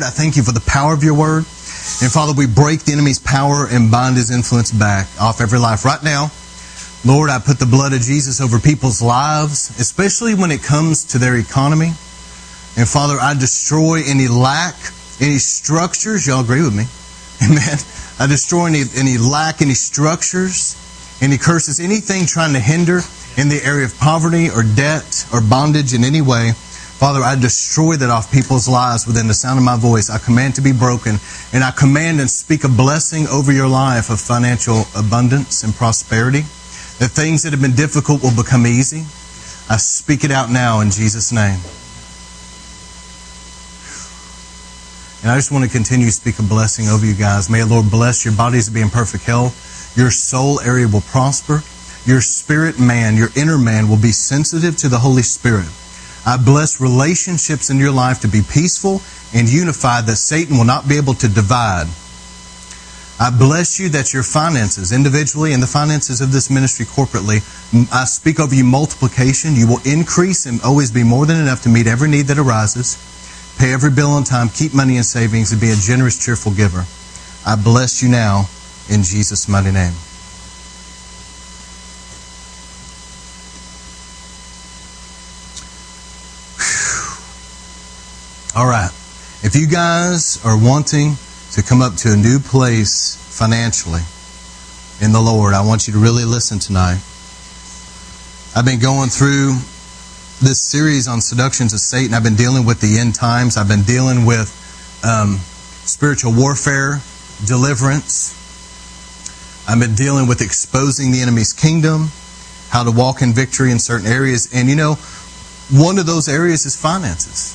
I thank you for the power of your word. And Father, we break the enemy's power and bind his influence back off every life. Right now, Lord, I put the blood of Jesus over people's lives, especially when it comes to their economy. And Father, I destroy any lack, any structures. Y'all agree with me? Amen. I destroy any, any lack, any structures, any curses, anything trying to hinder in the area of poverty or debt or bondage in any way. Father, I destroy that off people's lives within the sound of my voice. I command to be broken, and I command and speak a blessing over your life of financial abundance and prosperity. That things that have been difficult will become easy. I speak it out now in Jesus' name. And I just want to continue to speak a blessing over you guys. May the Lord bless your bodies to be in perfect health. Your soul area will prosper. Your spirit man, your inner man will be sensitive to the Holy Spirit. I bless relationships in your life to be peaceful and unified that Satan will not be able to divide. I bless you that your finances, individually and the finances of this ministry corporately, I speak over you multiplication. You will increase and always be more than enough to meet every need that arises, pay every bill on time, keep money in savings, and be a generous, cheerful giver. I bless you now in Jesus' mighty name. All right. If you guys are wanting to come up to a new place financially in the Lord, I want you to really listen tonight. I've been going through this series on seductions of Satan. I've been dealing with the end times. I've been dealing with um, spiritual warfare, deliverance. I've been dealing with exposing the enemy's kingdom, how to walk in victory in certain areas. And you know, one of those areas is finances.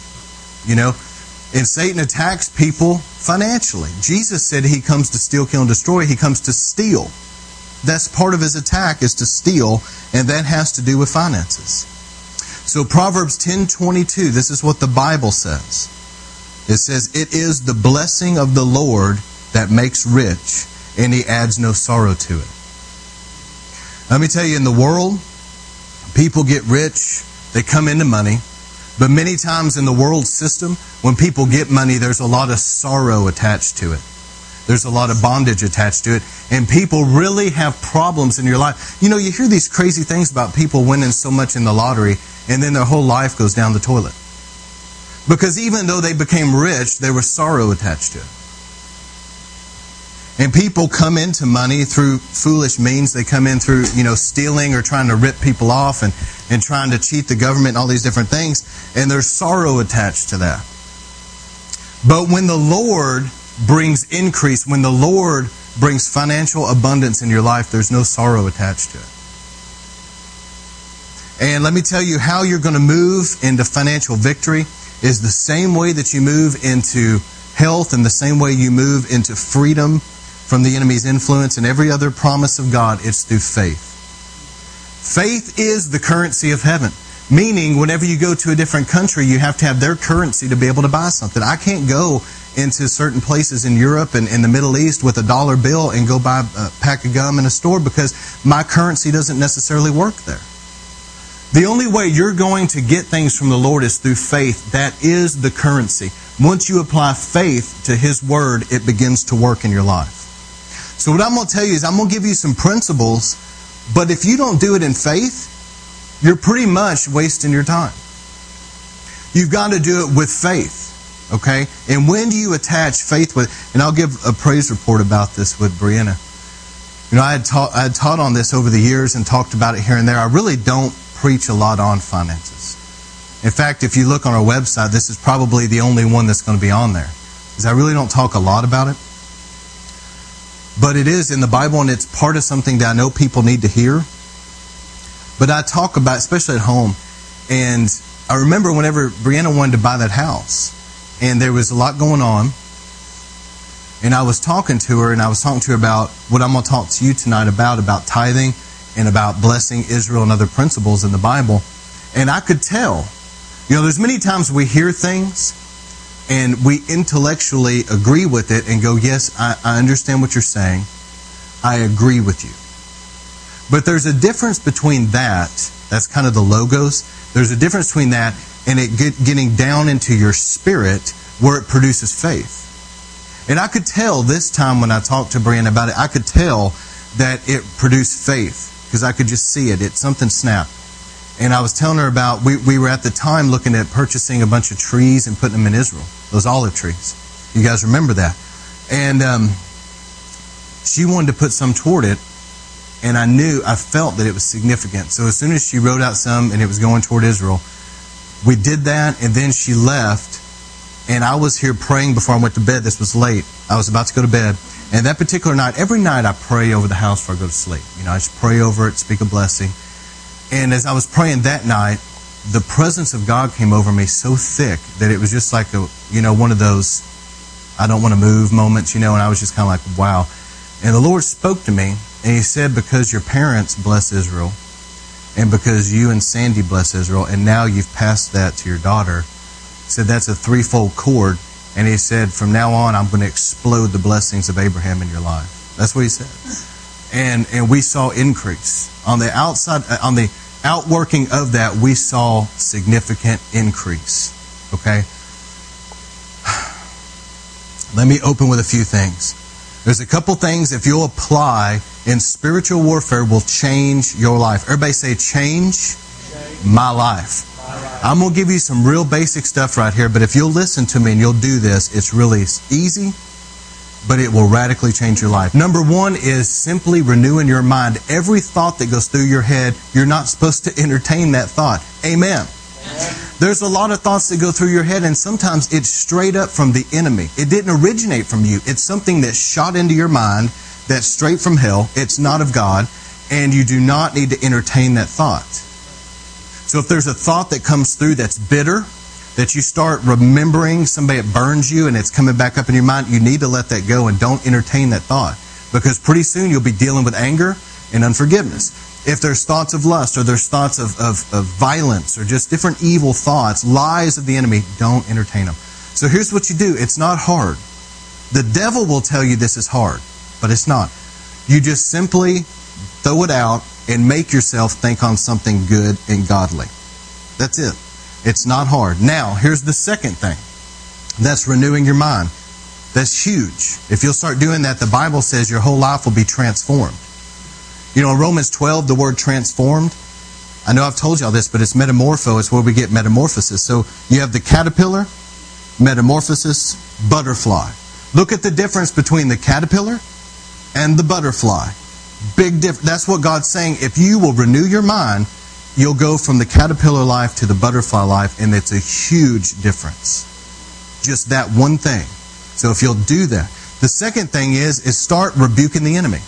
You know, and Satan attacks people financially. Jesus said he comes to steal, kill, and destroy. He comes to steal. That's part of his attack is to steal, and that has to do with finances. So Proverbs 10:22, this is what the Bible says. It says, "It is the blessing of the Lord that makes rich, and he adds no sorrow to it." Let me tell you, in the world, people get rich, they come into money, but many times in the world system, when people get money, there's a lot of sorrow attached to it. There's a lot of bondage attached to it. And people really have problems in your life. You know, you hear these crazy things about people winning so much in the lottery, and then their whole life goes down the toilet. Because even though they became rich, there was sorrow attached to it. And people come into money through foolish means. They come in through, you know, stealing or trying to rip people off and, and trying to cheat the government and all these different things. And there's sorrow attached to that. But when the Lord brings increase, when the Lord brings financial abundance in your life, there's no sorrow attached to it. And let me tell you how you're going to move into financial victory is the same way that you move into health and the same way you move into freedom from the enemy's influence and every other promise of God, it's through faith. Faith is the currency of heaven. Meaning, whenever you go to a different country, you have to have their currency to be able to buy something. I can't go into certain places in Europe and in the Middle East with a dollar bill and go buy a pack of gum in a store because my currency doesn't necessarily work there. The only way you're going to get things from the Lord is through faith. That is the currency. Once you apply faith to His Word, it begins to work in your life. So, what I'm going to tell you is, I'm going to give you some principles, but if you don't do it in faith, you're pretty much wasting your time. You've got to do it with faith, okay? And when do you attach faith with? And I'll give a praise report about this with Brianna. You know, I had taught I had taught on this over the years and talked about it here and there. I really don't preach a lot on finances. In fact, if you look on our website, this is probably the only one that's going to be on there. Because I really don't talk a lot about it. But it is in the Bible and it's part of something that I know people need to hear. But I talk about, especially at home, and I remember whenever Brianna wanted to buy that house, and there was a lot going on, and I was talking to her, and I was talking to her about what I'm going to talk to you tonight about, about tithing and about blessing Israel and other principles in the Bible. And I could tell, you know, there's many times we hear things and we intellectually agree with it and go, yes, I, I understand what you're saying. I agree with you. But there's a difference between that, that's kind of the logos. There's a difference between that and it get, getting down into your spirit where it produces faith. And I could tell this time when I talked to Brian about it, I could tell that it produced faith because I could just see it. It something snapped. And I was telling her about we, we were at the time looking at purchasing a bunch of trees and putting them in Israel, those olive trees. You guys remember that? And um, she wanted to put some toward it, and I knew, I felt that it was significant. So as soon as she wrote out some and it was going toward Israel, we did that, and then she left, and I was here praying before I went to bed. This was late. I was about to go to bed. And that particular night, every night I pray over the house before I go to sleep. You know, I just pray over it, speak a blessing. And as I was praying that night, the presence of God came over me so thick that it was just like a, you know, one of those I don't want to move moments, you know, and I was just kind of like, wow. And the Lord spoke to me, and He said, Because your parents bless Israel, and because you and Sandy bless Israel, and now you've passed that to your daughter, He said, That's a threefold cord. And He said, From now on, I'm going to explode the blessings of Abraham in your life. That's what He said. And, and we saw increase. On the outside, uh, on the outworking of that, we saw significant increase. Okay? Let me open with a few things. There's a couple things, if you'll apply in spiritual warfare, will change your life. Everybody say, change my life. I'm going to give you some real basic stuff right here, but if you'll listen to me and you'll do this, it's really easy, but it will radically change your life. Number one is simply renewing your mind. Every thought that goes through your head, you're not supposed to entertain that thought. Amen. There's a lot of thoughts that go through your head, and sometimes it's straight up from the enemy. It didn't originate from you. It's something that shot into your mind that's straight from hell. It's not of God, and you do not need to entertain that thought. So if there's a thought that comes through that's bitter, that you start remembering somebody that burns you and it's coming back up in your mind, you need to let that go and don't entertain that thought. Because pretty soon you'll be dealing with anger and unforgiveness if there's thoughts of lust or there's thoughts of, of, of, violence or just different evil thoughts, lies of the enemy, don't entertain them. So here's what you do it's not hard. The devil will tell you this is hard, but it's not. You just simply throw it out and make yourself think on something good and godly. That's it. It's not hard. Now, here's the second thing that's renewing your mind. That's huge. If you'll start doing that, the Bible says your whole life will be transformed. You know, in Romans 12, the word transformed, I know I've told you all this, but it's metamorpho. It's where we get metamorphosis. So you have the caterpillar, metamorphosis, butterfly. Look at the difference between the caterpillar and the butterfly. Big difference. That's what God's saying. If you will renew your mind, you'll go from the caterpillar life to the butterfly life, and it's a huge difference. Just that one thing. So if you'll do that. The second thing is, is start rebuking the enemy.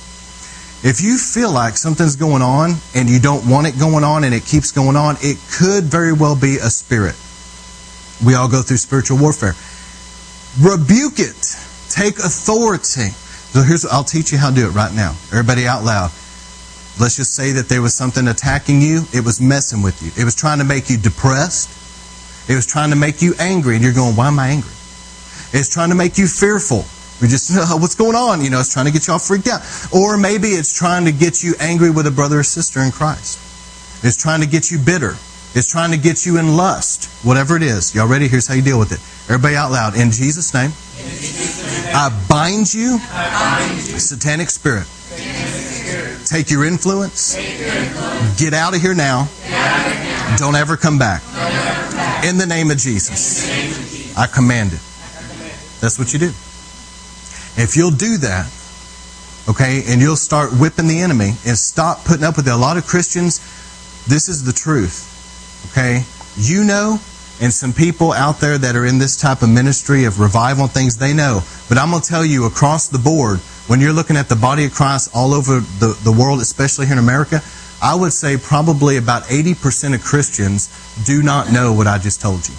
If you feel like something's going on and you don't want it going on and it keeps going on, it could very well be a spirit. We all go through spiritual warfare. Rebuke it. Take authority. So here's I'll teach you how to do it right now. Everybody out loud. Let's just say that there was something attacking you. It was messing with you. It was trying to make you depressed. It was trying to make you angry. And you're going, why am I angry? It's trying to make you fearful. We just know what's going on. You know, it's trying to get you all freaked out. Or maybe it's trying to get you angry with a brother or sister in Christ. It's trying to get you bitter. It's trying to get you in lust. Whatever it is. Y'all ready? Here's how you deal with it. Everybody out loud. In Jesus' name, in Jesus name I bind you, I bind you. Satanic, spirit. Take your influence. Get out of here now. Don't ever come back. In the name of Jesus, name of Jesus. I command it. That's what you do. If you'll do that, okay, and you'll start whipping the enemy and stop putting up with it. A lot of Christians, this is the truth, okay? You know, and some people out there that are in this type of ministry of revival and things, they know. But I'm going to tell you across the board, when you're looking at the body of Christ all over the, the world, especially here in America, I would say probably about 80% of Christians do not know what I just told you.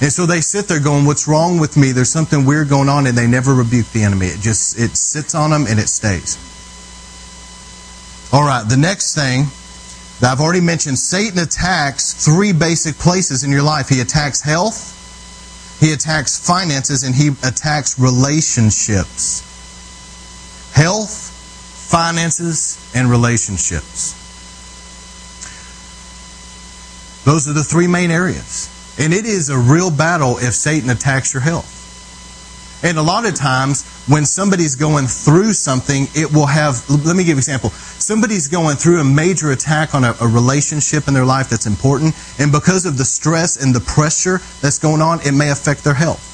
And so they sit there going, What's wrong with me? There's something weird going on, and they never rebuke the enemy. It just it sits on them and it stays. All right, the next thing that I've already mentioned, Satan attacks three basic places in your life. He attacks health, he attacks finances, and he attacks relationships. Health, finances, and relationships. Those are the three main areas. And it is a real battle if Satan attacks your health. And a lot of times, when somebody's going through something, it will have, let me give you an example. Somebody's going through a major attack on a, a, relationship in their life that's important, and because of the stress and the pressure that's going on, it may affect their health.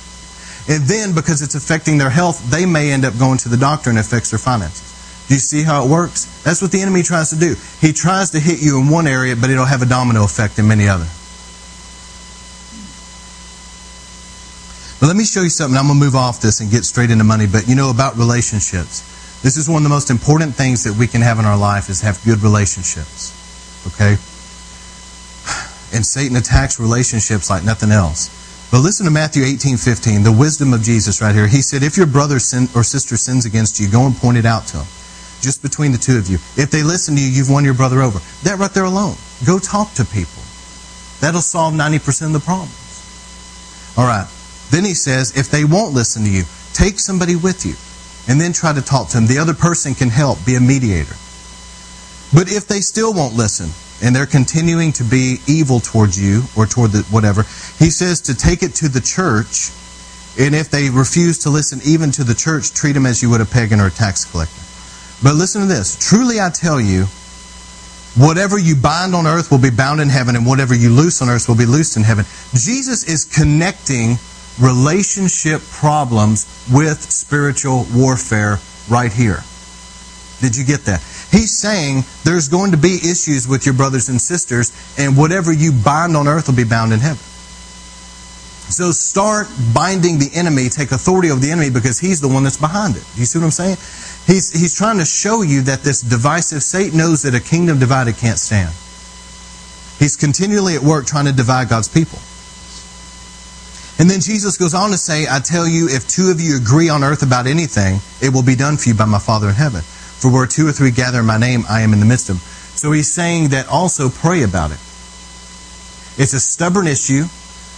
And then, because it's affecting their health, they may end up going to the doctor and it affects their finances. Do you see how it works? That's what the enemy tries to do. He tries to hit you in one area, but it'll have a domino effect in many others. But let me show you something. I'm going to move off this and get straight into money. But you know about relationships. This is one of the most important things that we can have in our life is have good relationships. Okay? And Satan attacks relationships like nothing else. But listen to Matthew 18, 15, the wisdom of Jesus right here. He said, If your brother sin, or sister sins against you, go and point it out to him. Just between the two of you. If they listen to you, you've won your brother over. That right there alone. Go talk to people. That'll solve 90% of the problems. All right. Then he says, if they won't listen to you, take somebody with you and then try to talk to them. The other person can help, be a mediator. But if they still won't listen and they're continuing to be evil towards you or toward the whatever, he says to take it to the church. And if they refuse to listen even to the church, treat them as you would a pagan or a tax collector. But listen to this. Truly I tell you, whatever you bind on earth will be bound in heaven, and whatever you loose on earth will be loosed in heaven. Jesus is connecting relationship problems with spiritual warfare right here. Did you get that? He's saying there's going to be issues with your brothers and sisters, and whatever you bind on earth will be bound in heaven. So start binding the enemy, take authority over the enemy because he's the one that's behind it. Do you see what I'm saying? He's, he's trying to show you that this divisive, Satan knows that a kingdom divided can't stand. He's continually at work trying to divide God's people. And then Jesus goes on to say, I tell you, if two of you agree on earth about anything, it will be done for you by my Father in heaven. For where two or three gather in my name, I am in the midst of them. So he's saying that also pray about it. It's a stubborn issue.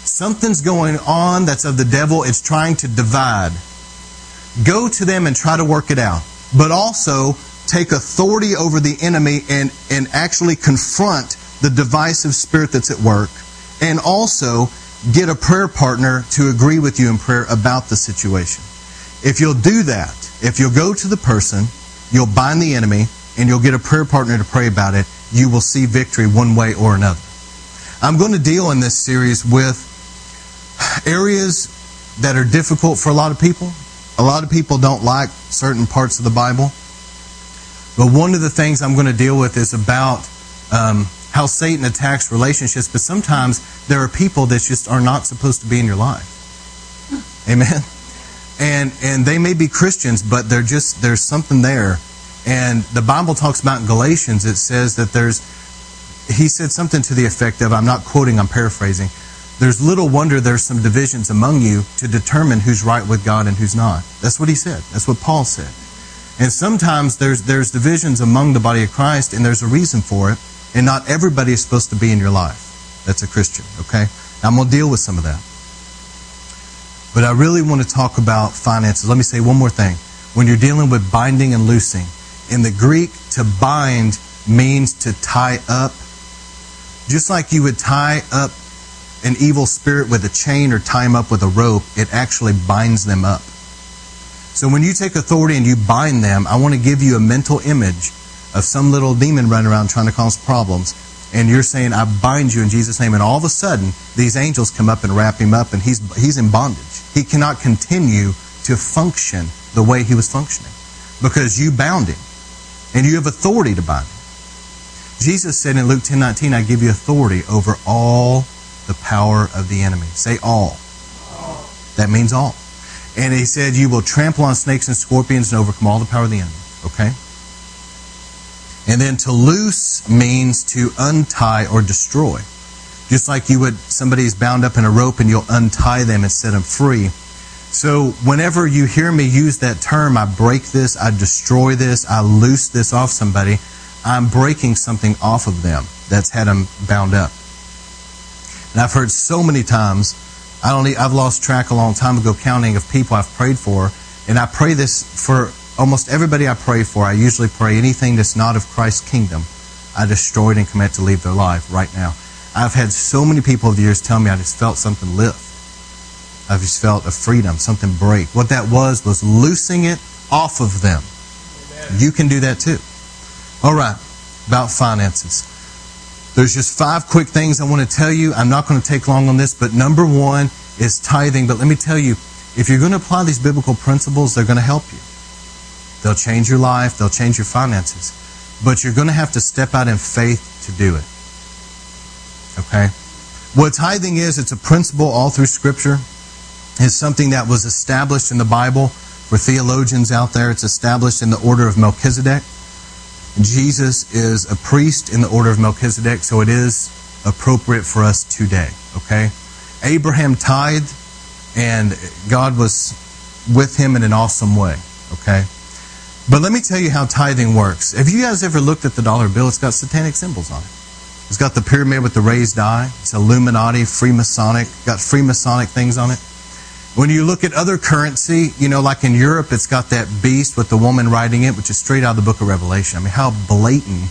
Something's going on that's of the devil. It's trying to divide. Go to them and try to work it out. But also take authority over the enemy and, and actually confront the divisive spirit that's at work. And also get a prayer partner to agree with you in prayer about the situation. If you'll do that, if you'll go to the person, you'll bind the enemy, and you'll get a prayer partner to pray about it, you will see victory one way or another. I'm going to deal in this series with areas that are difficult for a lot of people. A lot of people don't like certain parts of the Bible. But one of the things I'm going to deal with is about um, how Satan attacks relationships, but sometimes there are people that just are not supposed to be in your life. Amen. And and they may be Christians, but they're just there's something there. And the Bible talks about in Galatians, it says that there's he said something to the effect of, I'm not quoting, I'm paraphrasing. There's little wonder there's some divisions among you to determine who's right with God and who's not. That's what he said. That's what Paul said. And sometimes there's there's divisions among the body of Christ, and there's a reason for it. And not everybody is supposed to be in your life that's a Christian, okay? Now, I'm going to deal with some of that. But I really want to talk about finances. Let me say one more thing. When you're dealing with binding and loosing, in the Greek, to bind means to tie up. Just like you would tie up an evil spirit with a chain or tie him up with a rope, it actually binds them up. So when you take authority and you bind them, I want to give you a mental image of some little demon running around trying to cause problems. And you're saying, I bind you in Jesus' name. And all of a sudden, these angels come up and wrap him up, and he's, he's in bondage. He cannot continue to function the way he was functioning because you bound him. And you have authority to bind him. Jesus said in Luke 10 19, I give you authority over all the power of the enemy. Say all. all. That means all. And he said, You will trample on snakes and scorpions and overcome all the power of the enemy. Okay? And then to loose means to untie or destroy. Just like you would, somebody's bound up in a rope and you'll untie them and set them free. So whenever you hear me use that term, I break this, I destroy this, I loose this off somebody, I'm breaking something off of them that's had them bound up. And I've heard so many times, I don't, I've lost track a long time ago counting of people I've prayed for, and I pray this for almost everybody I pray for, I usually pray anything that's not of Christ's kingdom, I destroy it and commit to leave their life right now. I've had so many people over the years tell me I just felt something lift. I've just felt a freedom, something break. What that was was loosing it off of them. Amen. You can do that too. All right, about finances. There's just five quick things I want to tell you. I'm not going to take long on this, but number one is tithing. But let me tell you, if you're going to apply these biblical principles, they're going to help you. They'll change your life, they'll change your finances. But you're going to have to step out in faith to do it. Okay? What tithing is, it's a principle all through Scripture. It's something that was established in the Bible for theologians out there. It's established in the order of Melchizedek. Jesus is a priest in the order of Melchizedek, so it is appropriate for us today. Okay? Abraham tithed, and God was with him in an awesome way. Okay? But let me tell you how tithing works. Have you guys ever looked at the dollar bill? It's got satanic symbols on it. It's got the pyramid with the raised eye. It's Illuminati, Freemasonic, got Freemasonic things on it. When you look at other currency, you know, like in Europe, it's got that beast with the woman riding it, which is straight out of the book of Revelation. I mean, how blatant,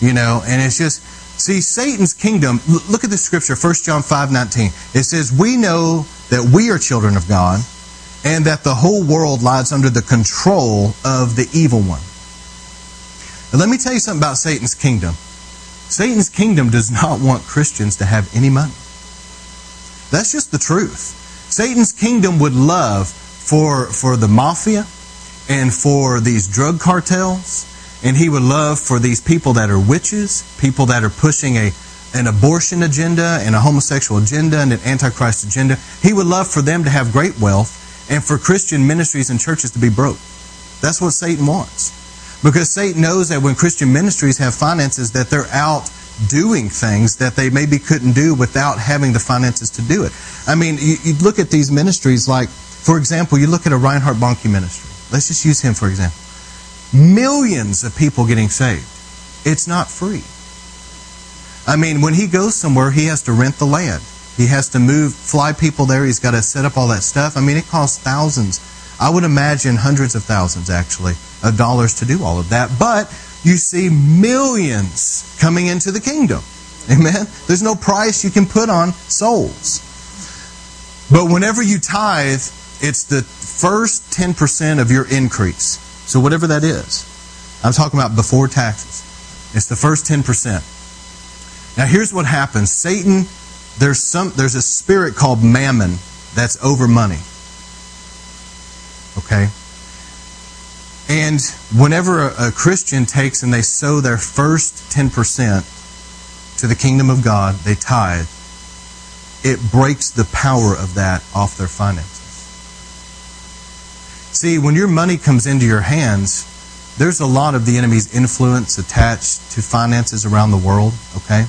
you know, and it's just, see, Satan's kingdom, look at the scripture, 1 John 5 19. It says, We know that we are children of God and that the whole world lies under the control of the evil one. Now, let me tell you something about Satan's kingdom. Satan's kingdom does not want Christians to have any money. That's just the truth. Satan's kingdom would love for, for the mafia and for these drug cartels, and he would love for these people that are witches, people that are pushing a, an abortion agenda and a homosexual agenda and an antichrist agenda. He would love for them to have great wealth and for Christian ministries and churches to be broke. That's what Satan wants. Because Satan knows that when Christian ministries have finances that they're out doing things that they maybe couldn't do without having the finances to do it. I mean, you, you look at these ministries like, for example, you look at a Reinhard Bonnke ministry. Let's just use him for example. Millions of people getting saved. It's not free. I mean, when he goes somewhere, he has to rent the land. He has to move, fly people there. He's got to set up all that stuff. I mean, it costs thousands. I would imagine hundreds of thousands, actually, of dollars to do all of that. But you see millions coming into the kingdom. Amen? There's no price you can put on souls. But whenever you tithe, it's the first 10% of your increase. So whatever that is. I'm talking about before taxes. It's the first 10%. Now here's what happens. Satan, there's some there's a spirit called mammon that's over money. Okay? And whenever a, a Christian takes and they sow their first 10% to the kingdom of God, they tithe, it breaks the power of that off their finances. See, when your money comes into your hands, there's a lot of the enemy's influence attached to finances around the world, okay?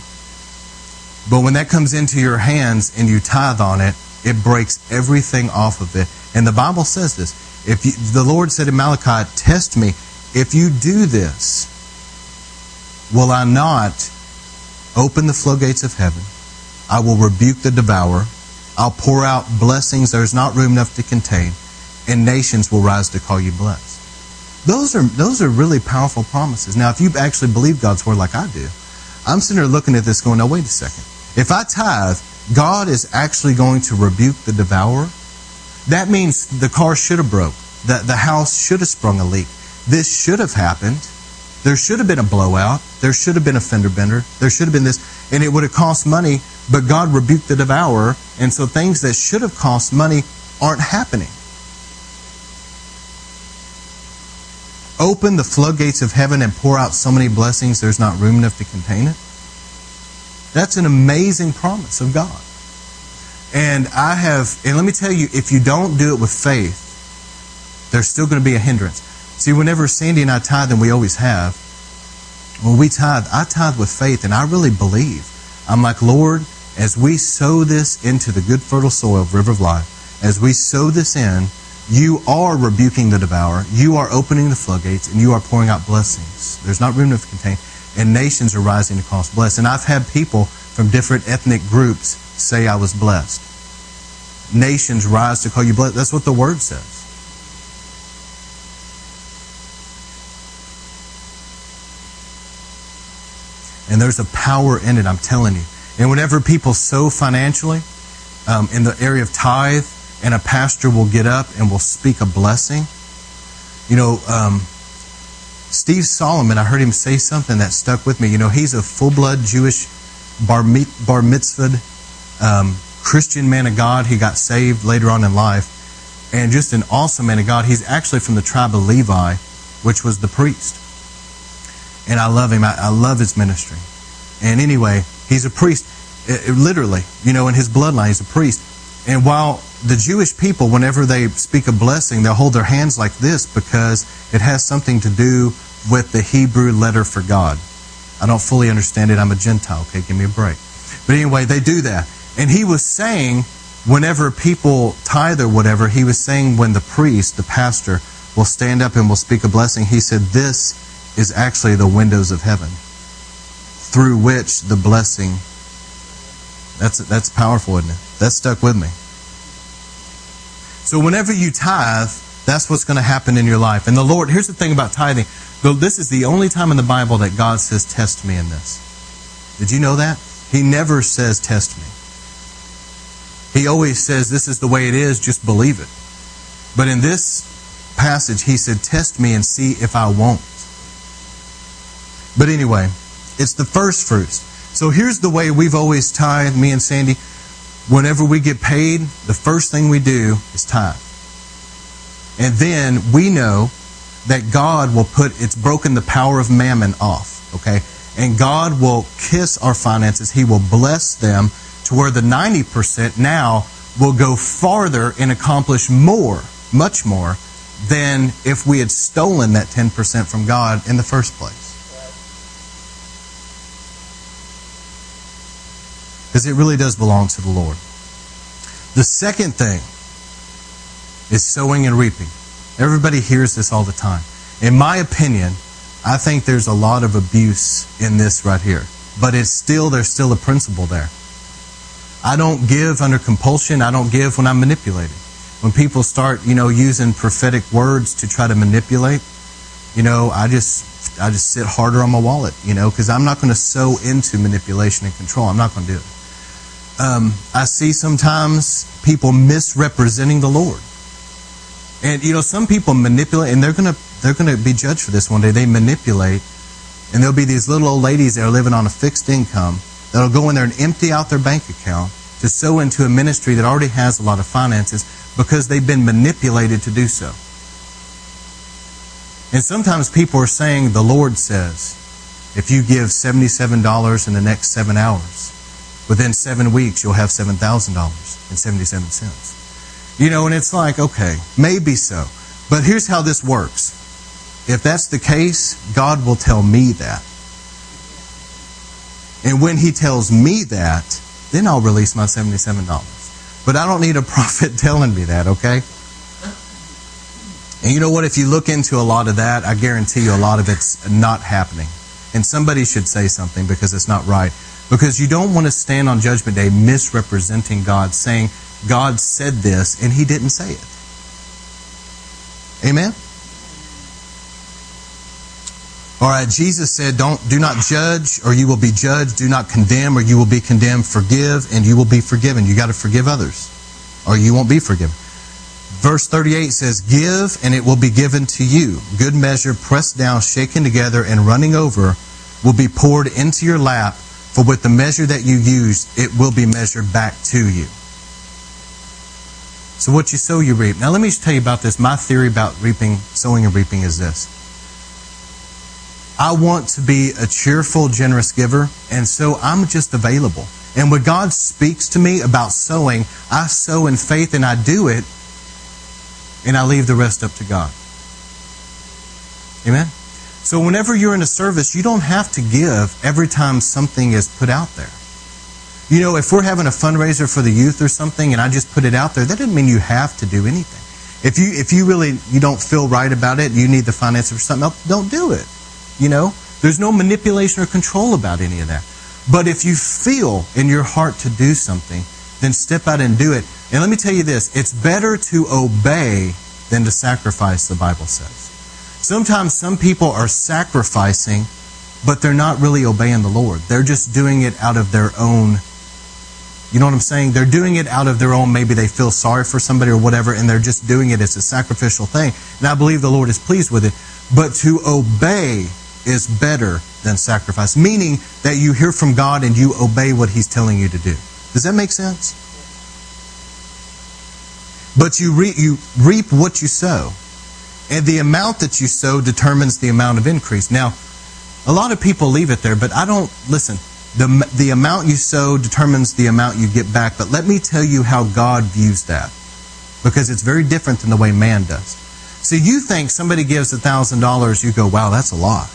But when that comes into your hands and you tithe on it, it breaks everything off of it. And the Bible says this if you, the Lord said in Malachi, Test me. If you do this, will I not open the floodgates of heaven? I will rebuke the devourer. I'll pour out blessings there's not room enough to contain, and nations will rise to call you blessed. Those are, those are really powerful promises. Now, if you actually believe God's word like I do, I'm sitting there looking at this going, now, wait a second. If I tithe, God is actually going to rebuke the devourer that means the car should have broke. The, the house should have sprung a leak. This should have happened. There should have been a blowout. There should have been a fender bender. There should have been this. And it would have cost money, but God rebuked the devourer. And so things that should have cost money aren't happening. Open the floodgates of heaven and pour out so many blessings there's not room enough to contain it. That's an amazing promise of God. And I have, and let me tell you, if you don't do it with faith, there's still going to be a hindrance. See, whenever Sandy and I tithe, and we always have, when we tithe, I tithe with faith, and I really believe. I'm like, Lord, as we sow this into the good fertile soil of River of Life, as we sow this in, you are rebuking the devourer, you are opening the floodgates, and you are pouring out blessings. There's not room to contain, and nations are rising to call us blessed. And I've had people from different ethnic groups say I was blessed. Nations rise to call you blessed. That's what the word says. And there's a power in it, I'm telling you. And whenever people sow financially um, in the area of tithe, and a pastor will get up and will speak a blessing, you know, um, Steve Solomon, I heard him say something that stuck with me. You know, he's a full blood Jewish bar, bar mitzvah um, Christian man of God. He got saved later on in life. And just an awesome man of God. He's actually from the tribe of Levi, which was the priest. And I love him. I, I love his ministry. And anyway, he's a priest. It, it, literally, you know, in his bloodline, he's a priest. And while the Jewish people, whenever they speak a blessing, they'll hold their hands like this because it has something to do with the Hebrew letter for God. I don't fully understand it. I'm a Gentile. Okay, give me a break. But anyway, they do that. And he was saying, whenever people tithe or whatever, he was saying when the priest, the pastor, will stand up and will speak a blessing, he said, This is actually the windows of heaven through which the blessing. That's, that's powerful, isn't it? That stuck with me. So whenever you tithe, that's what's going to happen in your life. And the Lord, here's the thing about tithing. This is the only time in the Bible that God says, test me in this. Did you know that? He never says, test me. He always says, this is the way it is, just believe it. But in this passage, he said, test me and see if I won't. But anyway, it's the first fruits. So here's the way we've always tithed, me and Sandy. Whenever we get paid, the first thing we do is tithe. And then we know that God will put, it's broken the power of mammon off, okay? And God will kiss our finances. He will bless them to where the 90% now will go farther and accomplish more, much more, than if we had stolen that 10% from God in the first place. Because it really does belong to the Lord. The second thing is sowing and reaping. Everybody hears this all the time. In my opinion, I think there's a lot of abuse in this right here. But it's still, there's still a principle there. I don't give under compulsion. I don't give when I'm manipulated. When people start, you know, using prophetic words to try to manipulate, you know, I just I just sit harder on my wallet, you know, because I'm not going to sow into manipulation and control. I'm not going to do it. Um, I see sometimes people misrepresenting the Lord. And you know, some people manipulate, and they're gonna they're gonna be judged for this one day. They manipulate, and there'll be these little old ladies that are living on a fixed income that'll go in there and empty out their bank account to sow into a ministry that already has a lot of finances because they've been manipulated to do so. And sometimes people are saying, the Lord says, if you give $77 in the next seven hours, within seven weeks you'll have $7,000.77. You know, and it's like, okay, maybe so. But here's how this works. If that's the case, God will tell me that. And when He tells me that, then I'll release my $77. But I don't need a prophet telling me that, okay? And you know what? If you look into a lot of that, I guarantee you a lot of it's not happening. And somebody should say something because it's not right. Because you don't want to stand on Judgment Day misrepresenting God, saying, God said this, and he didn't say it. Amen? All right, Jesus said, "Don't do not judge, or you will be judged. Do not condemn, or you will be condemned. Forgive, and you will be forgiven." You got to forgive others, or you won't be forgiven. Verse 38 says, "Give, and it will be given to you. Good measure, pressed down, shaken together, and running over, will be poured into your lap. For with the measure that you use, it will be measured back to you." So what you sow, you reap. Now let me just tell you about this. My theory about reaping, sowing and reaping is this. I want to be a cheerful, generous giver, and so I'm just available. And when God speaks to me about sowing, I sow in faith and I do it, and I leave the rest up to God. Amen? So whenever you're in a service, you don't have to give every time something is put out there. You know, if we're having a fundraiser for the youth or something and I just put it out there, that doesn't mean you have to do anything. If you if you really you don't feel right about it, you need the finances for something else, don't do it. You know, there's no manipulation or control about any of that. But if you feel in your heart to do something, then step out and do it. And let me tell you this, it's better to obey than to sacrifice, the Bible says. Sometimes some people are sacrificing, but they're not really obeying the Lord. They're just doing it out of their own You know what I'm saying? They're doing it out of their own, maybe they feel sorry for somebody or whatever, and they're just doing it as a sacrificial thing. And I believe the Lord is pleased with it. But to obey is better than sacrifice, meaning that you hear from God and you obey what He's telling you to do. Does that make sense? But you, re- you reap what you sow. And the amount that you sow determines the amount of increase. Now, a lot of people leave it there, but I don't, listen, the, the amount you sow determines the amount you get back. But let me tell you how God views that. Because it's very different than the way man does. So you think somebody gives $1,000, you go, wow, that's a lot.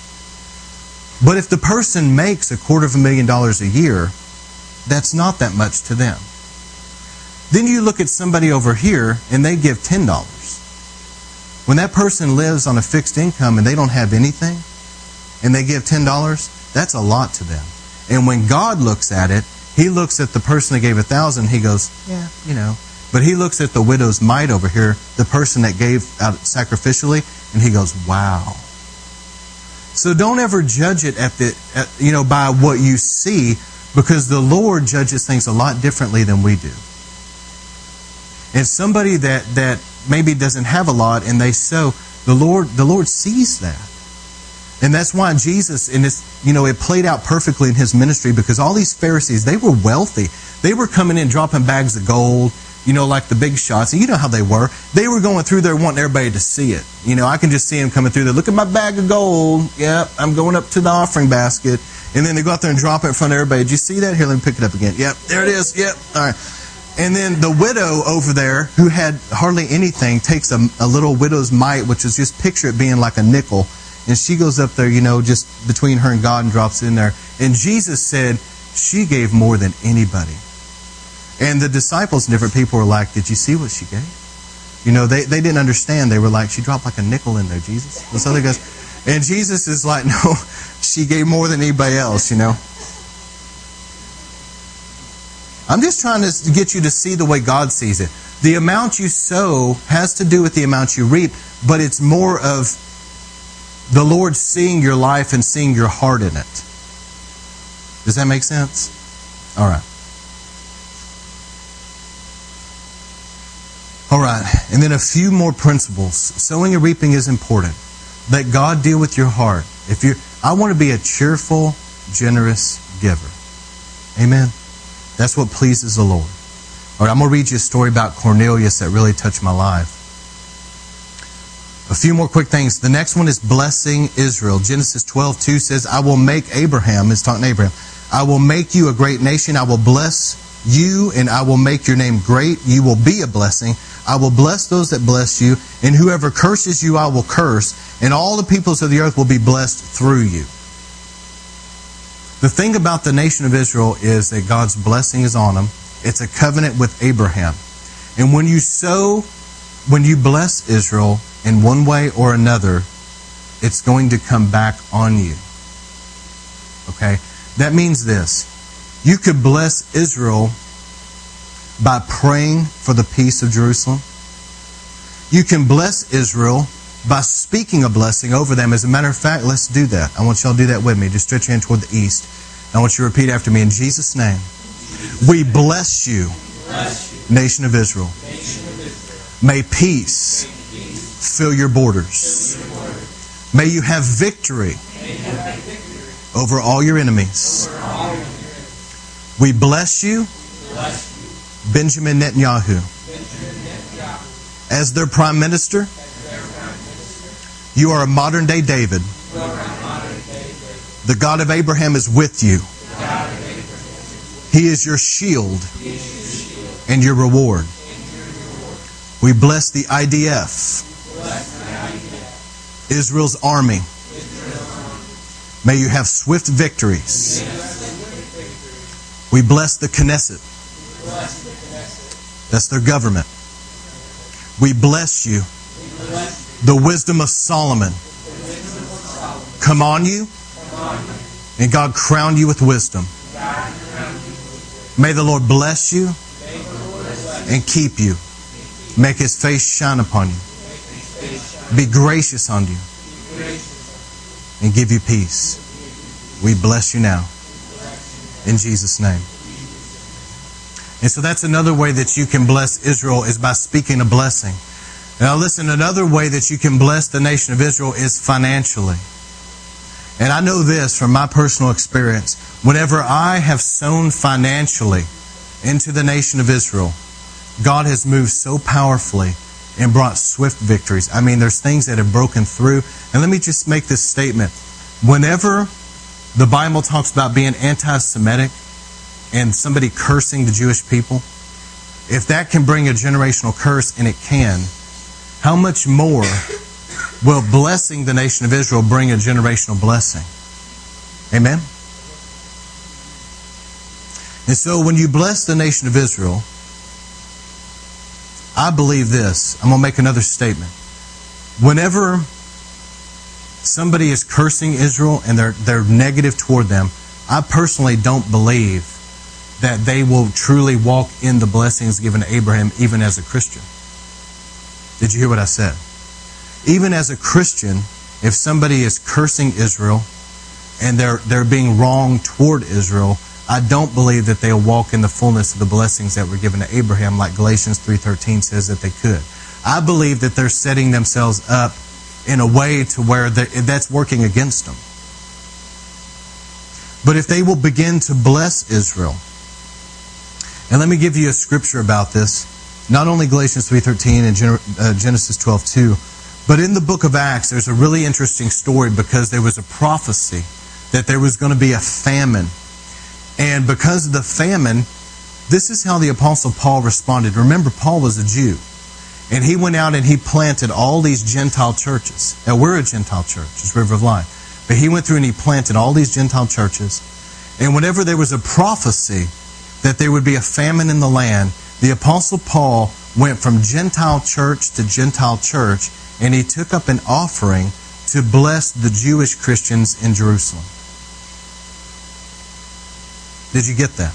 But if the person makes a quarter of a million dollars a year, that's not that much to them. Then you look at somebody over here and they give $10. When that person lives on a fixed income and they don't have anything and they give $10, that's a lot to them. And when God looks at it, he looks at the person that gave a thousand, he goes, Yeah, you know. But he looks at the widow's mite over here, the person that gave out sacrificially, and he goes, Wow. So don't ever judge it at the at, you know by what you see, because the Lord judges things a lot differently than we do. And somebody that that maybe doesn't have a lot and they sow, the Lord the Lord sees that. And that's why Jesus, in this, you know, it played out perfectly in his ministry because all these Pharisees, they were wealthy. They were coming in dropping bags of gold, you know, like the big shots. And you know how they were. They were going through there wanting everybody to see it. You know, I can just see them coming through there. Look at my bag of gold. Yep, I'm going up to the offering basket. And then they go out there and drop it in front of everybody. Did you see that? Here, let me pick it up again. Yep, there it is. Yep. All right. And then the widow over there, who had hardly anything, takes a, a little widow's mite, which is just picture it being like a nickel and she goes up there, you know, just between her and God and drops in there. And Jesus said she gave more than anybody. And the disciples and different people were like, Did you see what she gave? You know, they, they didn't understand. They were like, She dropped like a nickel in there, Jesus. This other goes, and Jesus is like, No, she gave more than anybody else, you know. I'm just trying to get you to see the way God sees it. The amount you sow has to do with the amount you reap, but it's more of the Lord seeing your life and seeing your heart in it. Does that make sense? All right. All right. And then a few more principles. Sowing and reaping is important. Let God deal with your heart. If you I want to be a cheerful, generous giver. Amen. That's what pleases the Lord. All right, I'm going to read you a story about Cornelius that really touched my life. A few more quick things. The next one is blessing Israel. Genesis 12, 2 says, I will make Abraham, it's talking to Abraham, I will make you a great nation. I will bless you and I will make your name great. You will be a blessing. I will bless those that bless you, and whoever curses you, I will curse, and all the peoples of the earth will be blessed through you. The thing about the nation of Israel is that God's blessing is on them. It's a covenant with Abraham. And when you sow, when you bless Israel, in one way or another, it's going to come back on you. Okay? That means this. You could bless Israel by praying for the peace of Jerusalem. You can bless Israel by speaking a blessing over them. As a matter of fact, let's do that. I want y'all to do that with me. Just stretch your hand toward the east. I want you to repeat after me in Jesus' name. We bless you, nation of Israel. May peace fill your borders. May you have victory over all your enemies. We bless you, Benjamin Netanyahu, as their prime minister. You are a modern day David. The God of Abraham is with you. He is your shield and your reward. We bless the IDF Israel's army. May you have swift victories. We bless the Knesset. That's their government. We bless you. The wisdom of Solomon. Come on you. And God crown you with wisdom. May the Lord bless you and keep you. Make his face shine upon you be gracious unto you and give you peace. We bless you now. In Jesus' name. And so that's another way that you can bless Israel is by speaking a blessing. Now listen, another way that you can bless the nation of Israel is financially. And I know this from my personal experience. Whenever I have sown financially into the nation of Israel, God has moved so powerfully and brought swift victories. I mean, there's things that have broken through. And let me just make this statement. Whenever the Bible talks about being anti Semitic and somebody cursing the Jewish people, if that can bring a generational curse, and it can, how much more will blessing the nation of Israel bring a generational blessing? Amen? And so when you bless the nation of Israel, I believe this. I'm going to make another statement. Whenever somebody is cursing Israel and they're, they're negative toward them, I personally don't believe that they will truly walk in the blessings given to Abraham even as a Christian. Did you hear what I said? Even as a Christian, if somebody is cursing Israel and they're, they're being wrong toward Israel, I don't believe that they'll walk in the fullness of the blessings that were given to Abraham like Galatians 3.13 says that they could. I believe that they're setting themselves up in a way to where that's working against them. But if they will begin to bless Israel, and let me give you a scripture about this, not only Galatians 3.13 and uh, Genesis 12.2, but in the book of Acts, there's a really interesting story because there was a prophecy that there was going to be a famine and because of the famine, this is how the Apostle Paul responded. Remember, Paul was a Jew. And he went out and he planted all these Gentile churches. Now, we're a Gentile church, it's River of Life. But he went through and he planted all these Gentile churches. And whenever there was a prophecy that there would be a famine in the land, the Apostle Paul went from Gentile church to Gentile church and he took up an offering to bless the Jewish Christians in Jerusalem. Did you get that?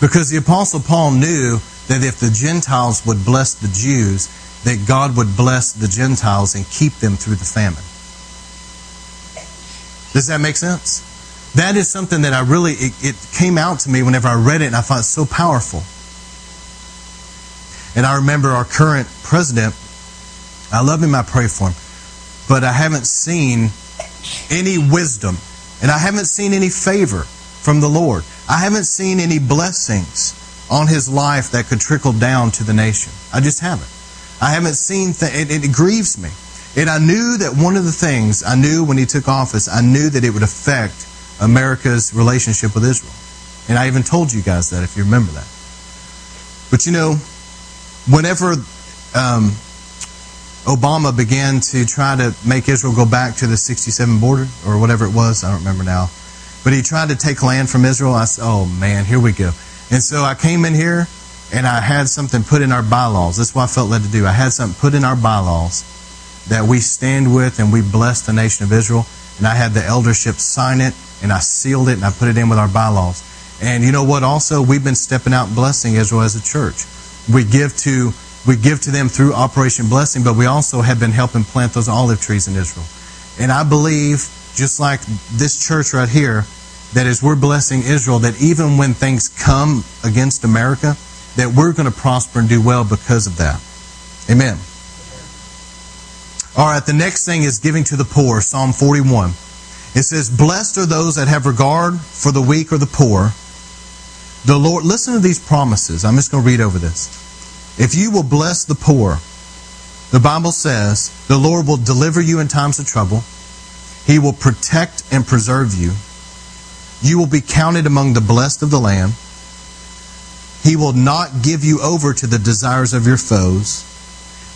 Because the Apostle Paul knew that if the Gentiles would bless the Jews, that God would bless the Gentiles and keep them through the famine. Does that make sense? That is something that I really, it, it came out to me whenever I read it and I thought so powerful. And I remember our current president, I love him, I pray for him, but I haven't seen any wisdom and I haven't seen any favor from the Lord. I haven't seen any blessings on his life that could trickle down to the nation. I just haven't. I haven't seen, th- it, it grieves me. And I knew that one of the things I knew when he took office, I knew that it would affect America's relationship with Israel. And I even told you guys that, if you remember that. But you know, whenever um, Obama began to try to make Israel go back to the 67 border, or whatever it was, I don't remember now, but he tried to take land from Israel. I said, oh man, here we go. And so I came in here and I had something put in our bylaws. That's what I felt led to do. I had something put in our bylaws that we stand with and we bless the nation of Israel. And I had the eldership sign it and I sealed it and I put it in with our bylaws. And you know what? Also, we've been stepping out and blessing Israel as a church. We give to we give to them through Operation Blessing, but we also have been helping plant those olive trees in Israel. And I believe just like this church right here, that as we're blessing Israel, that even when things come against America, that we're going to prosper and do well because of that. Amen. All right, the next thing is giving to the poor, Psalm 41. It says, Blessed are those that have regard for the weak or the poor. The Lord, listen to these promises. I'm just going to read over this. If you will bless the poor, the Bible says, the Lord will deliver you in times of trouble. He will protect and preserve you. You will be counted among the blessed of the land. He will not give you over to the desires of your foes.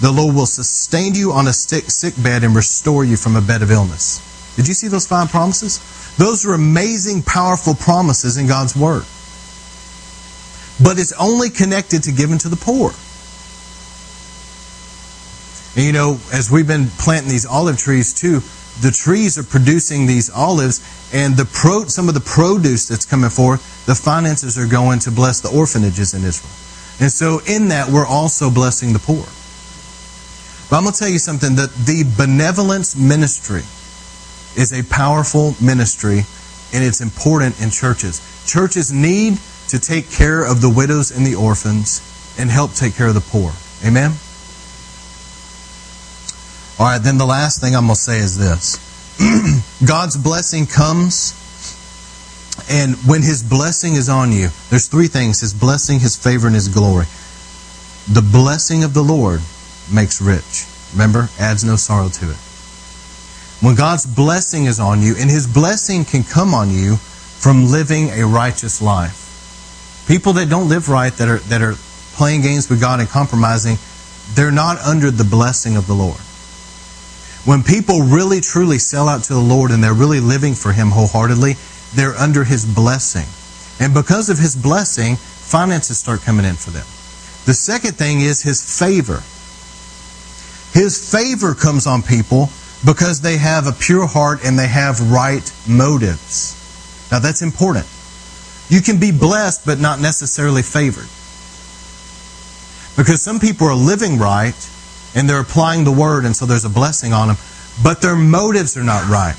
The Lord will sustain you on a sick, sick bed and restore you from a bed of illness. Did you see those five promises? Those are amazing, powerful promises in God's Word. But it's only connected to giving to the poor. And you know, as we've been planting these olive trees too, the trees are producing these olives, and the pro, some of the produce that's coming forth, the finances are going to bless the orphanages in Israel. And so, in that, we're also blessing the poor. But I'm going to tell you something that the benevolence ministry is a powerful ministry, and it's important in churches. Churches need to take care of the widows and the orphans and help take care of the poor. Amen? All right, then the last thing I'm going to say is this God's blessing comes, and when His blessing is on you, there's three things His blessing, His favor, and His glory. The blessing of the Lord makes rich. Remember, adds no sorrow to it. When God's blessing is on you, and His blessing can come on you from living a righteous life. People that don't live right, that are, that are playing games with God and compromising, they're not under the blessing of the Lord. When people really truly sell out to the Lord and they're really living for Him wholeheartedly, they're under His blessing. And because of His blessing, finances start coming in for them. The second thing is His favor. His favor comes on people because they have a pure heart and they have right motives. Now that's important. You can be blessed but not necessarily favored. Because some people are living right and they're applying the word and so there's a blessing on them, but their motives are not right.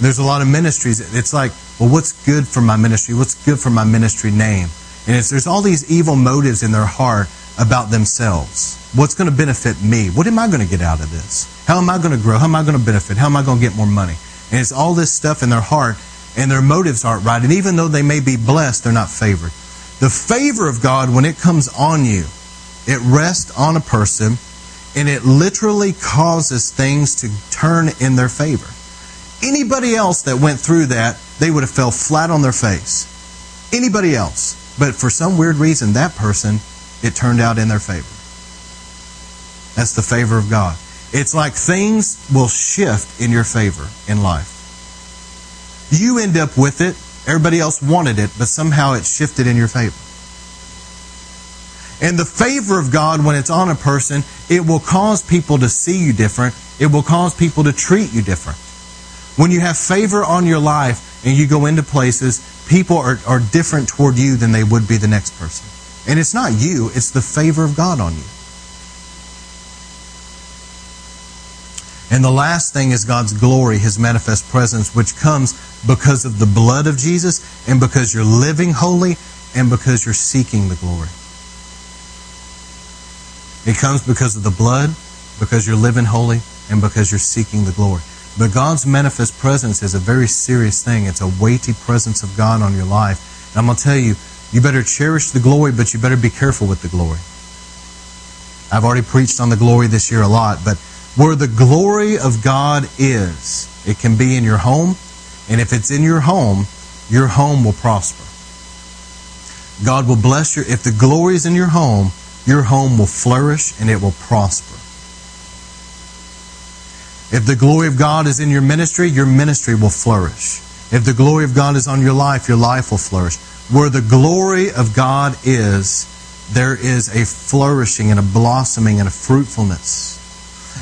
There's a lot of ministries. It's like, well, what's good for my ministry? What's good for my ministry name? And there's all these evil motives in their heart about themselves. What's going to benefit me? What am I going to get out of this? How am I going to grow? How am I going to benefit? How am I going to get more money? And it's all this stuff in their heart, and their motives aren't right. And even though they may be blessed, they're not favored. The favor of God, when it comes on you, it rests on a person, and it literally causes things to turn in their favor. Anybody else that went through that, they would have fell flat on their face. Anybody else. But for some weird reason, that person, it turned out in their favor. That's the favor of God. It's like things will shift in your favor in life. You end up with it. Everybody else wanted it, but somehow it shifted in your favor. And the favor of God, when it's on a person, it will cause people to see you different. It will cause people to treat you different. When you have favor on your life and you go into places, people are, are different toward you than they would be the next person. And it's not you, it's the favor of God on you. And the last thing is God's glory, His manifest presence, which comes because of the blood of Jesus and because you're living holy and because you're seeking the glory. It comes because of the blood, because you're living holy, and because you're seeking the glory. But God's manifest presence is a very serious thing. It's a weighty presence of God on your life. And I'm going to tell you, you better cherish the glory, but you better be careful with the glory. I've already preached on the glory this year a lot, but where the glory of God is. It can be in your home, and if it's in your home, your home will prosper. God will bless you. If the glory is in your home, your home will flourish and it will prosper. If the glory of God is in your ministry, your ministry will flourish. If the glory of God is on your life, your life will flourish. Where the glory of God is, there is a flourishing and a blossoming and a fruitfulness.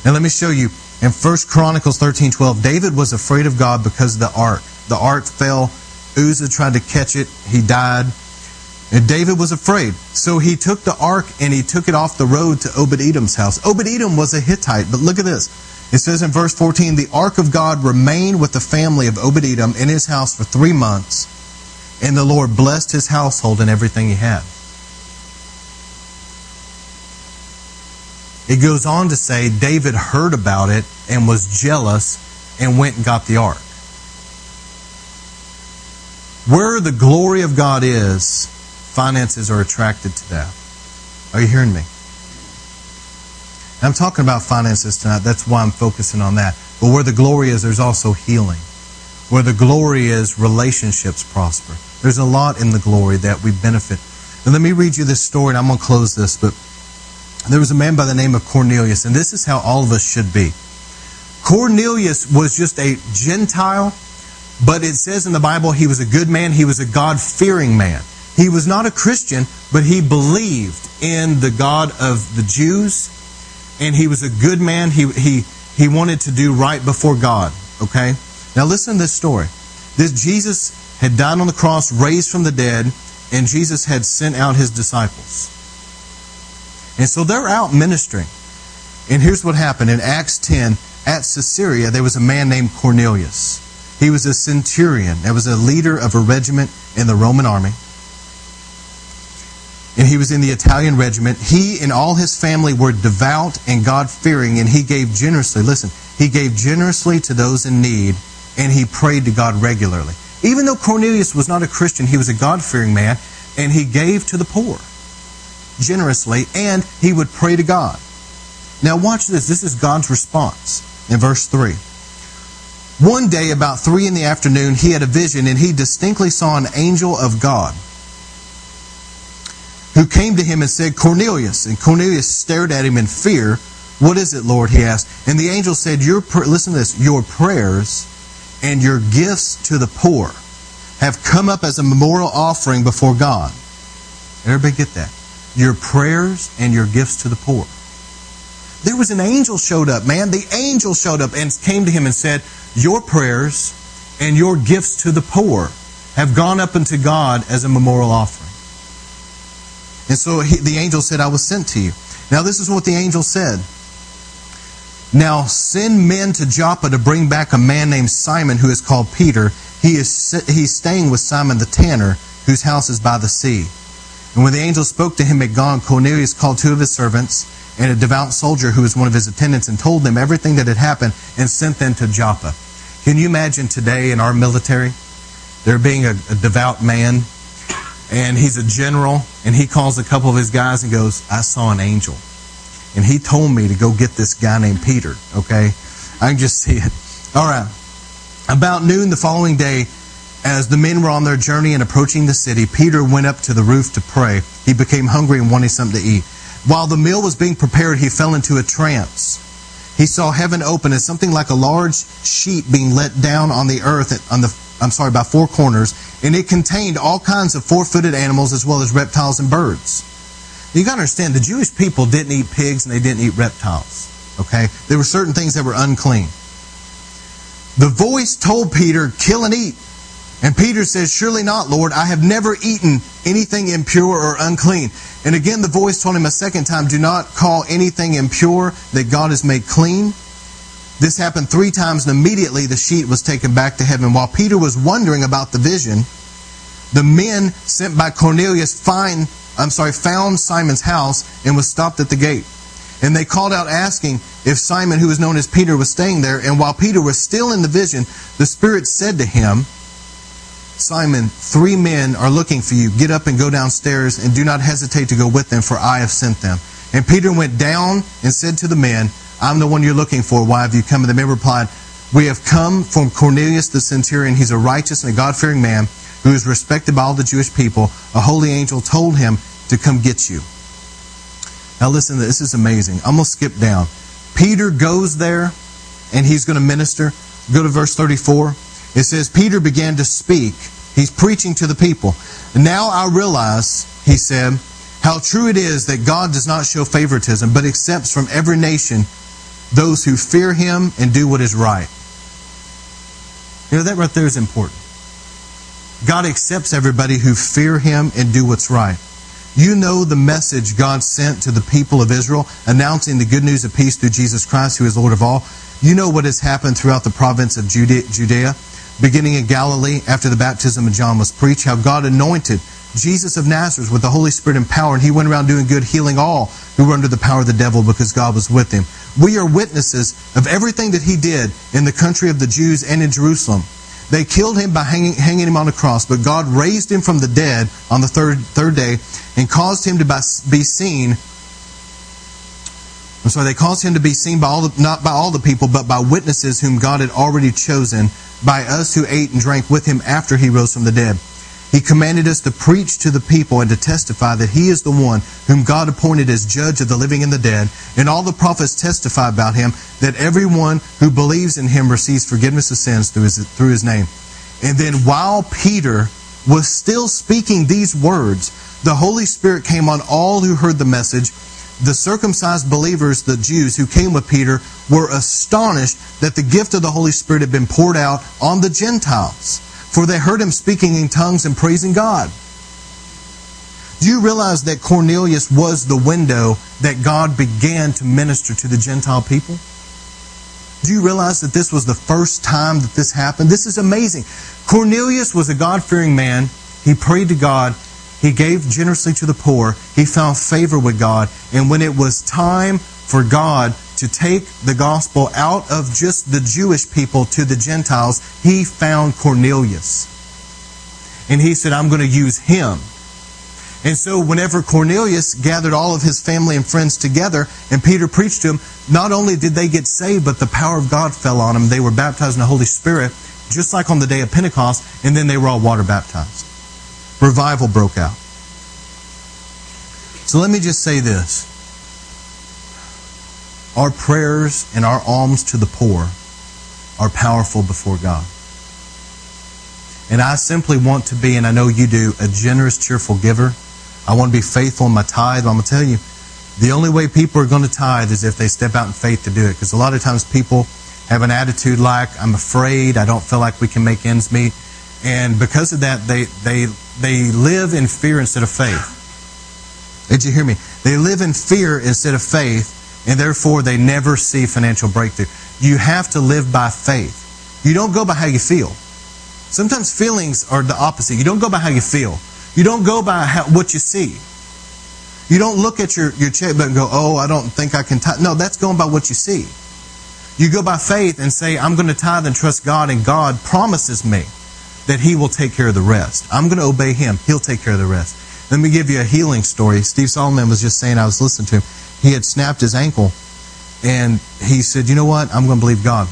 And let me show you in 1 Chronicles 13 12, David was afraid of God because of the ark. The ark fell. Uzzah tried to catch it. He died. And David was afraid. So he took the ark and he took it off the road to Obed Edom's house. Obed Edom was a Hittite, but look at this. It says in verse 14 the ark of God remained with the family of Obed Edom in his house for three months, and the Lord blessed his household and everything he had. It goes on to say David heard about it and was jealous and went and got the ark. Where the glory of God is, finances are attracted to that. Are you hearing me? I'm talking about finances tonight. That's why I'm focusing on that. But where the glory is, there's also healing. Where the glory is, relationships prosper. There's a lot in the glory that we benefit. And let me read you this story, and I'm going to close this. But there was a man by the name of Cornelius, and this is how all of us should be. Cornelius was just a Gentile, but it says in the Bible he was a good man, he was a God fearing man. He was not a Christian, but he believed in the God of the Jews, and he was a good man. He, he, he wanted to do right before God. Okay? Now listen to this story. This Jesus had died on the cross, raised from the dead, and Jesus had sent out his disciples. And so they're out ministering. And here's what happened in Acts 10 at Caesarea, there was a man named Cornelius. He was a centurion, there was a leader of a regiment in the Roman army. and he was in the Italian regiment. He and all his family were devout and God fearing, and he gave generously. Listen, he gave generously to those in need, and he prayed to God regularly. Even though Cornelius was not a Christian, he was a God fearing man, and he gave to the poor generously, and he would pray to God. Now, watch this. This is God's response in verse 3. One day, about 3 in the afternoon, he had a vision, and he distinctly saw an angel of God who came to him and said, Cornelius. And Cornelius stared at him in fear. What is it, Lord? He asked. And the angel said, your, Listen to this. Your prayers and your gifts to the poor have come up as a memorial offering before God. Everybody get that? Your prayers and your gifts to the poor. There was an angel showed up, man. The angel showed up and came to him and said, Your prayers and your gifts to the poor have gone up unto God as a memorial offering. And so he, the angel said, I was sent to you. Now, this is what the angel said. Now, send men to Joppa to bring back a man named Simon who is called Peter. He is he's staying with Simon the tanner, whose house is by the sea. And when the angel spoke to him at gone, Cornelius called two of his servants and a devout soldier who was one of his attendants and told them everything that had happened and sent them to Joppa. Can you imagine today in our military there being a, a devout man and he's a general, and he calls a couple of his guys and goes, I saw an angel. And he told me to go get this guy named Peter, okay? I can just see it. All right. About noon the following day, as the men were on their journey and approaching the city, Peter went up to the roof to pray. He became hungry and wanted something to eat. While the meal was being prepared, he fell into a trance. He saw heaven open and something like a large sheet being let down on the earth on the I'm sorry, by four corners, and it contained all kinds of four-footed animals as well as reptiles and birds. You got to understand, the Jewish people didn't eat pigs and they didn't eat reptiles. Okay? There were certain things that were unclean. The voice told Peter, kill and eat. And Peter says, Surely not, Lord. I have never eaten anything impure or unclean. And again, the voice told him a second time, Do not call anything impure that God has made clean. This happened three times, and immediately the sheet was taken back to heaven. While Peter was wondering about the vision, the men sent by Cornelius find, I'm sorry, found Simon's house and was stopped at the gate. And they called out asking if Simon, who was known as Peter, was staying there. And while Peter was still in the vision, the Spirit said to him, Simon, three men are looking for you. Get up and go downstairs and do not hesitate to go with them, for I have sent them. And Peter went down and said to the men, I'm the one you're looking for. Why have you come? And the men replied, We have come from Cornelius the centurion. He's a righteous and a God fearing man who is respected by all the Jewish people. A holy angel told him to come get you. Now, listen, this is amazing. I'm going to skip down. Peter goes there and he's going to minister. Go to verse 34. It says, Peter began to speak. He's preaching to the people. Now I realize, he said, how true it is that God does not show favoritism, but accepts from every nation those who fear him and do what is right. You know, that right there is important. God accepts everybody who fear him and do what's right. You know the message God sent to the people of Israel, announcing the good news of peace through Jesus Christ, who is Lord of all. You know what has happened throughout the province of Judea, beginning in Galilee after the baptism of John was preached, how God anointed Jesus of Nazareth with the Holy Spirit and power, and he went around doing good, healing all who were under the power of the devil because God was with him. We are witnesses of everything that he did in the country of the Jews and in Jerusalem. They killed him by hanging, hanging him on a cross, but God raised him from the dead on the third, third day and caused him to be seen. I'm sorry, they caused him to be seen by all the, not by all the people, but by witnesses whom God had already chosen, by us who ate and drank with him after he rose from the dead. He commanded us to preach to the people and to testify that He is the one whom God appointed as judge of the living and the dead. And all the prophets testify about Him that everyone who believes in Him receives forgiveness of sins through His, through his name. And then while Peter was still speaking these words, the Holy Spirit came on all who heard the message. The circumcised believers, the Jews who came with Peter, were astonished that the gift of the Holy Spirit had been poured out on the Gentiles for they heard him speaking in tongues and praising God. Do you realize that Cornelius was the window that God began to minister to the Gentile people? Do you realize that this was the first time that this happened? This is amazing. Cornelius was a God fearing man. He prayed to God. He gave generously to the poor. He found favor with God. And when it was time for God to take the gospel out of just the Jewish people to the Gentiles, he found Cornelius. And he said, I'm going to use him. And so, whenever Cornelius gathered all of his family and friends together and Peter preached to them, not only did they get saved, but the power of God fell on them. They were baptized in the Holy Spirit, just like on the day of Pentecost, and then they were all water baptized. Revival broke out. So, let me just say this our prayers and our alms to the poor are powerful before God. And I simply want to be, and I know you do, a generous, cheerful giver. I want to be faithful in my tithe. I'm going to tell you, the only way people are going to tithe is if they step out in faith to do it. Because a lot of times people have an attitude like, I'm afraid, I don't feel like we can make ends meet. And because of that, they, they, they live in fear instead of faith. Did you hear me? They live in fear instead of faith, and therefore they never see financial breakthrough. You have to live by faith. You don't go by how you feel. Sometimes feelings are the opposite. You don't go by how you feel. You don't go by how, what you see. You don't look at your, your checkbook and go, oh, I don't think I can tithe. No, that's going by what you see. You go by faith and say, I'm going to tithe and trust God, and God promises me that He will take care of the rest. I'm going to obey Him. He'll take care of the rest. Let me give you a healing story. Steve Solomon was just saying, I was listening to him. He had snapped his ankle, and he said, You know what? I'm going to believe God.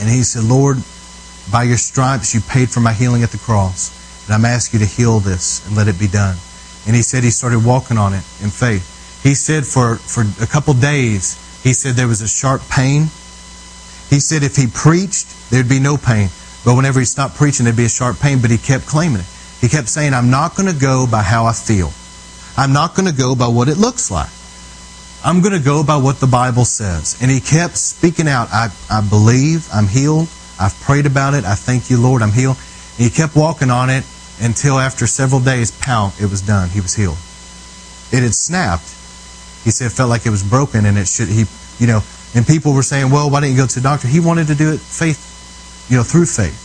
And he said, Lord, by your stripes, you paid for my healing at the cross. And I'm asking you to heal this and let it be done. And he said he started walking on it in faith. He said for, for a couple days, he said there was a sharp pain. He said if he preached, there'd be no pain. But whenever he stopped preaching, there'd be a sharp pain, but he kept claiming it. He kept saying, I'm not going to go by how I feel. I'm not going to go by what it looks like. I'm going to go by what the Bible says. And he kept speaking out, I, I believe I'm healed. I've prayed about it. I thank you, Lord, I'm healed. And he kept walking on it until after several days, pow, it was done. He was healed. It had snapped. He said it felt like it was broken and it should, he, you know, and people were saying, well, why didn't you go to the doctor? He wanted to do it faith, you know, through faith.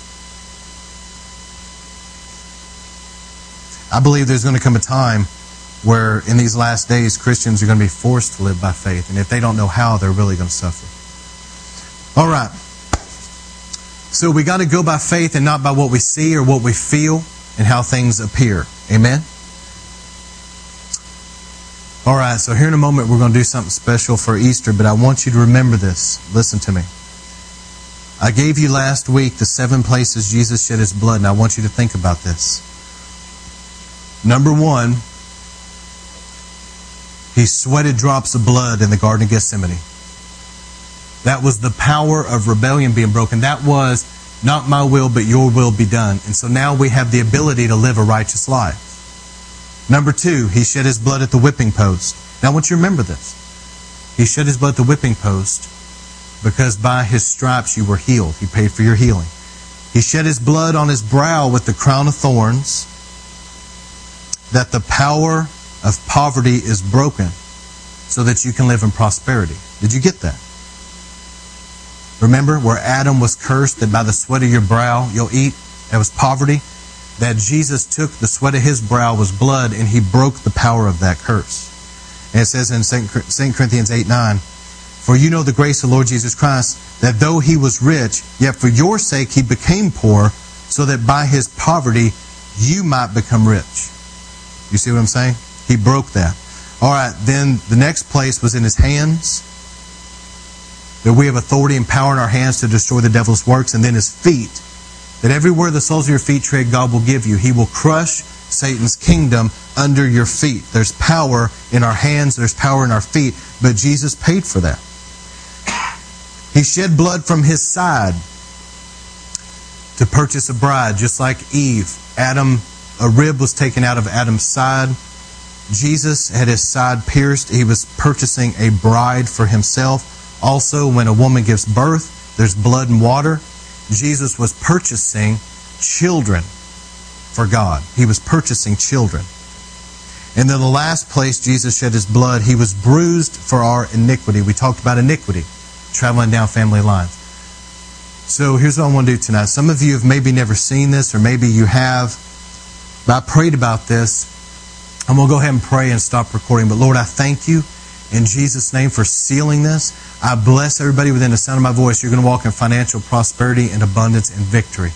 I believe there's going to come a time where in these last days Christians are going to be forced to live by faith. And if they don't know how, they're really going to suffer. All right. So we got to go by faith and not by what we see or what we feel and how things appear. Amen? All right, so here in a moment we're going to do something special for Easter, but I want you to remember this. Listen to me. I gave you last week the seven places Jesus shed his blood, and I want you to think about this. Number one, he sweated drops of blood in the Garden of Gethsemane. That was the power of rebellion being broken. That was not my will, but your will be done. And so now we have the ability to live a righteous life. Number two, he shed his blood at the whipping post. Now I want you to remember this. He shed his blood at the whipping post because by his stripes you were healed. He paid for your healing. He shed his blood on his brow with the crown of thorns that the power of poverty is broken so that you can live in prosperity. Did you get that? Remember where Adam was cursed that by the sweat of your brow you'll eat? That was poverty. That Jesus took the sweat of his brow was blood and he broke the power of that curse. And it says in 2 Corinthians 8 9, For you know the grace of the Lord Jesus Christ, that though he was rich, yet for your sake he became poor, so that by his poverty you might become rich. You see what I'm saying? He broke that. All right, then the next place was in his hands that we have authority and power in our hands to destroy the devil's works, and then his feet, that everywhere the soles of your feet tread, God will give you. He will crush Satan's kingdom under your feet. There's power in our hands, there's power in our feet, but Jesus paid for that. He shed blood from his side to purchase a bride, just like Eve. Adam, a rib was taken out of Adam's side. Jesus had his side pierced. He was purchasing a bride for himself. Also, when a woman gives birth, there's blood and water. Jesus was purchasing children for God. He was purchasing children. And then the last place Jesus shed his blood, he was bruised for our iniquity. We talked about iniquity, traveling down family lines. So here's what I want to do tonight. Some of you have maybe never seen this, or maybe you have, but I prayed about this. I'm going to go ahead and pray and stop recording. But Lord, I thank you in Jesus' name for sealing this. I bless everybody within the sound of my voice. You're going to walk in financial prosperity and abundance and victory.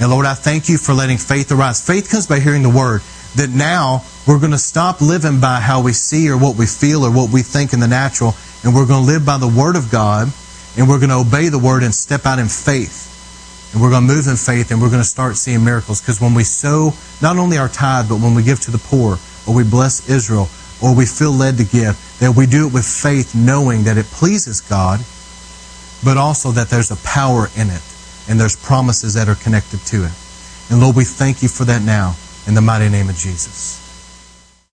And Lord, I thank you for letting faith arise. Faith comes by hearing the word. That now we're going to stop living by how we see or what we feel or what we think in the natural, and we're going to live by the word of God, and we're going to obey the word and step out in faith. And we're going to move in faith, and we're going to start seeing miracles. Because when we sow not only our tithe, but when we give to the poor, or we bless Israel, or we feel led to give, that we do it with faith, knowing that it pleases God, but also that there's a power in it and there's promises that are connected to it. And Lord, we thank you for that now in the mighty name of Jesus.